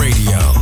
Radio,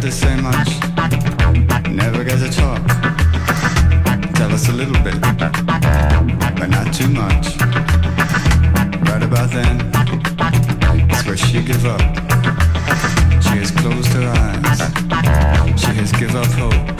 get to say much, never get to talk. Tell us a little bit, but not too much. Right about then, it's where she give up. She has closed her eyes. She has give up hope.